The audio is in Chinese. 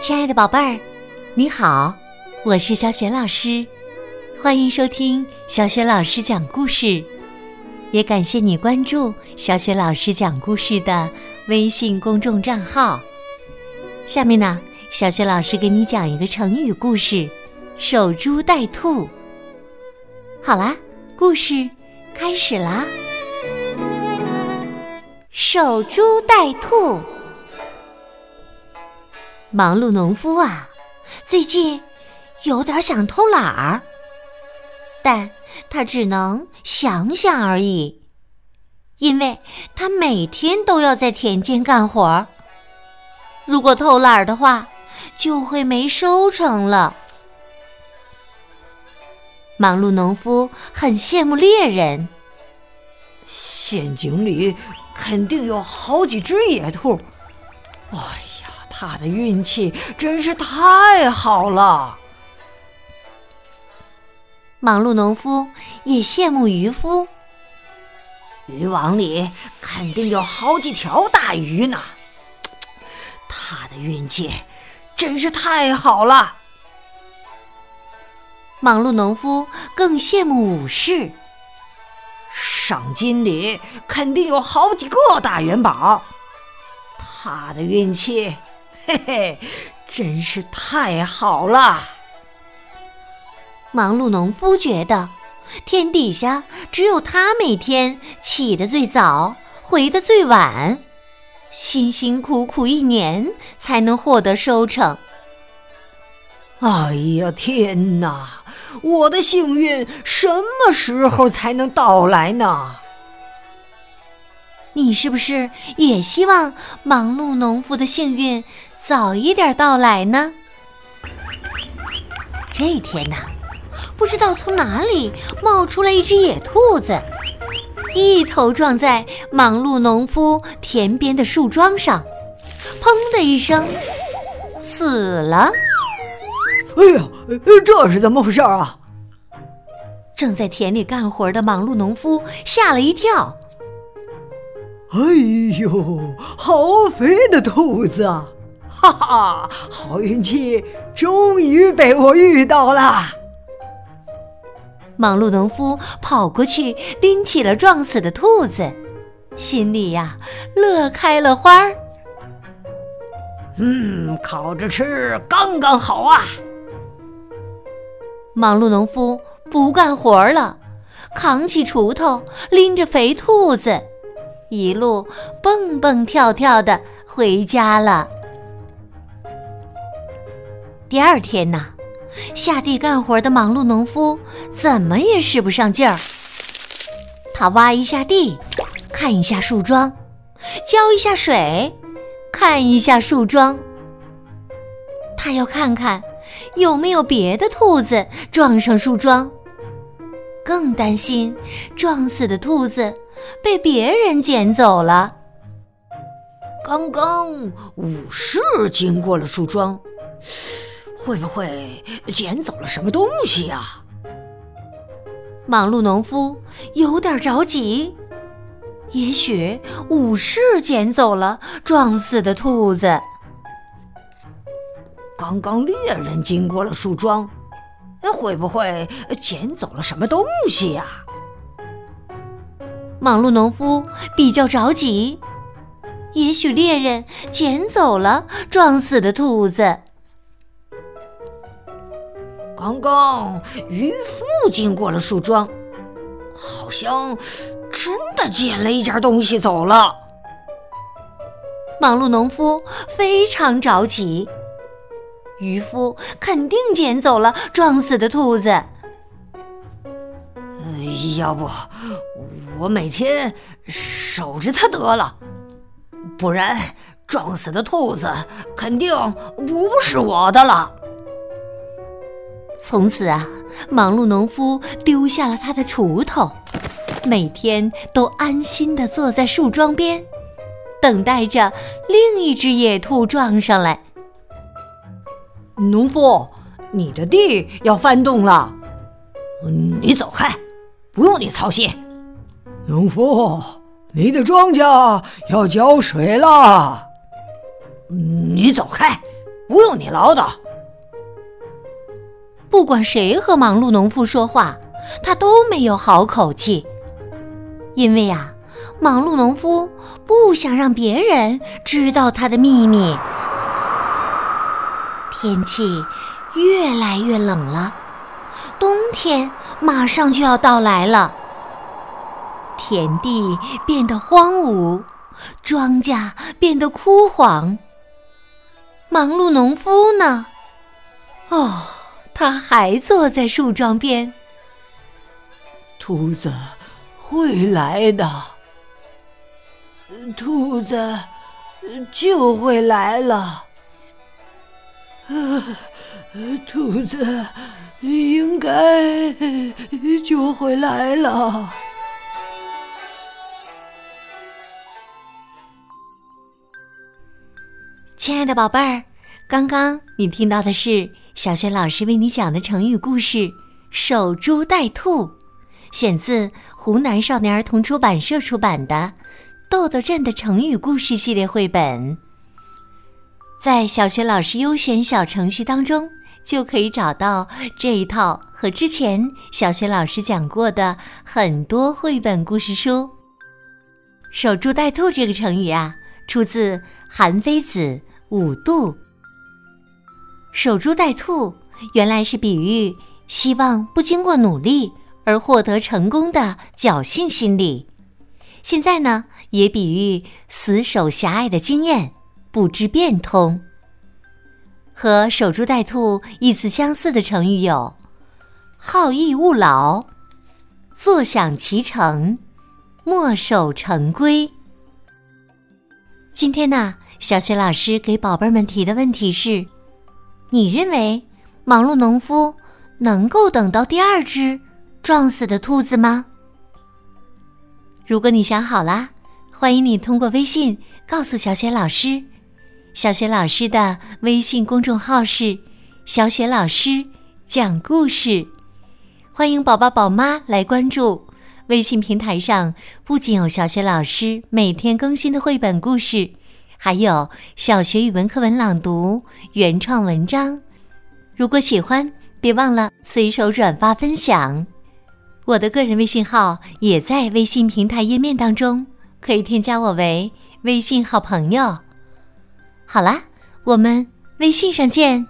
亲爱的宝贝儿，你好，我是小雪老师，欢迎收听小雪老师讲故事，也感谢你关注小雪老师讲故事的微信公众账号。下面呢，小雪老师给你讲一个成语故事“守株待兔”。好啦，故事开始啦！守株待兔。忙碌农夫啊，最近有点想偷懒儿，但他只能想想而已，因为他每天都要在田间干活儿。如果偷懒儿的话，就会没收成了。忙碌农夫很羡慕猎人，陷阱里肯定有好几只野兔。哎呀。他的运气真是太好了。忙碌农夫也羡慕渔夫，渔网里肯定有好几条大鱼呢。他的运气真是太好了。忙碌农夫更羡慕武士，赏金里肯定有好几个大元宝。他的运气。嘿嘿，真是太好了！忙碌农夫觉得，天底下只有他每天起得最早，回得最晚，辛辛苦苦一年才能获得收成。哎呀，天哪！我的幸运什么时候才能到来呢？你是不是也希望忙碌农夫的幸运早一点到来呢？这天呐，不知道从哪里冒出来一只野兔子，一头撞在忙碌农夫田边的树桩上，砰的一声，死了。哎呀，这是怎么回事啊？正在田里干活的忙碌农夫吓了一跳。哎呦，好肥的兔子啊！哈哈，好运气终于被我遇到了。忙碌农夫跑过去拎起了撞死的兔子，心里呀乐开了花儿。嗯，烤着吃刚刚好啊！忙碌农夫不干活了，扛起锄头，拎着肥兔子。一路蹦蹦跳跳的回家了。第二天呢，下地干活的忙碌农夫怎么也使不上劲儿。他挖一下地，看一下树桩，浇一下水，看一下树桩。他要看看有没有别的兔子撞上树桩，更担心撞死的兔子。被别人捡走了。刚刚武士经过了树桩，会不会捡走了什么东西呀？忙碌农夫有点着急，也许武士捡走了撞死的兔子。刚刚猎人经过了树桩，会不会捡走了什么东西呀？忙碌农夫比较着急，也许猎人捡走了撞死的兔子。刚刚渔夫经过了树桩，好像真的捡了一件东西走了。忙碌农夫非常着急，渔夫肯定捡走了撞死的兔子。要不？我每天守着它得了，不然撞死的兔子肯定不是我的了。从此啊，忙碌农夫丢下了他的锄头，每天都安心的坐在树桩边，等待着另一只野兔撞上来。农夫，你的地要翻动了，你走开，不用你操心。农夫，你的庄稼要浇水了。你走开，不用你唠叨。不管谁和忙碌农夫说话，他都没有好口气，因为呀，忙碌农夫不想让别人知道他的秘密。天气越来越冷了，冬天马上就要到来了。田地变得荒芜，庄稼变得枯黄。忙碌农夫呢？哦。他还坐在树桩边。兔子会来的，兔子就会来了。兔子应该就会来了。亲爱的宝贝儿，刚刚你听到的是。小雪老师为你讲的成语故事《守株待兔》，选自湖南少年儿童出版社出版的《豆豆镇的成语故事》系列绘本。在小学老师优选小程序当中，就可以找到这一套和之前小学老师讲过的很多绘本故事书。《守株待兔》这个成语啊，出自《韩非子·五度》。守株待兔，原来是比喻希望不经过努力而获得成功的侥幸心理。现在呢，也比喻死守狭隘的经验，不知变通。和守株待兔意思相似的成语有“好逸恶劳”“坐享其成”“墨守成规”。今天呢，小雪老师给宝贝们提的问题是。你认为忙碌农夫能够等到第二只撞死的兔子吗？如果你想好了，欢迎你通过微信告诉小雪老师。小雪老师的微信公众号是“小雪老师讲故事”，欢迎宝宝宝妈来关注。微信平台上不仅有小雪老师每天更新的绘本故事。还有小学语文课文朗读、原创文章。如果喜欢，别忘了随手转发分享。我的个人微信号也在微信平台页面当中，可以添加我为微信好朋友。好啦，我们微信上见。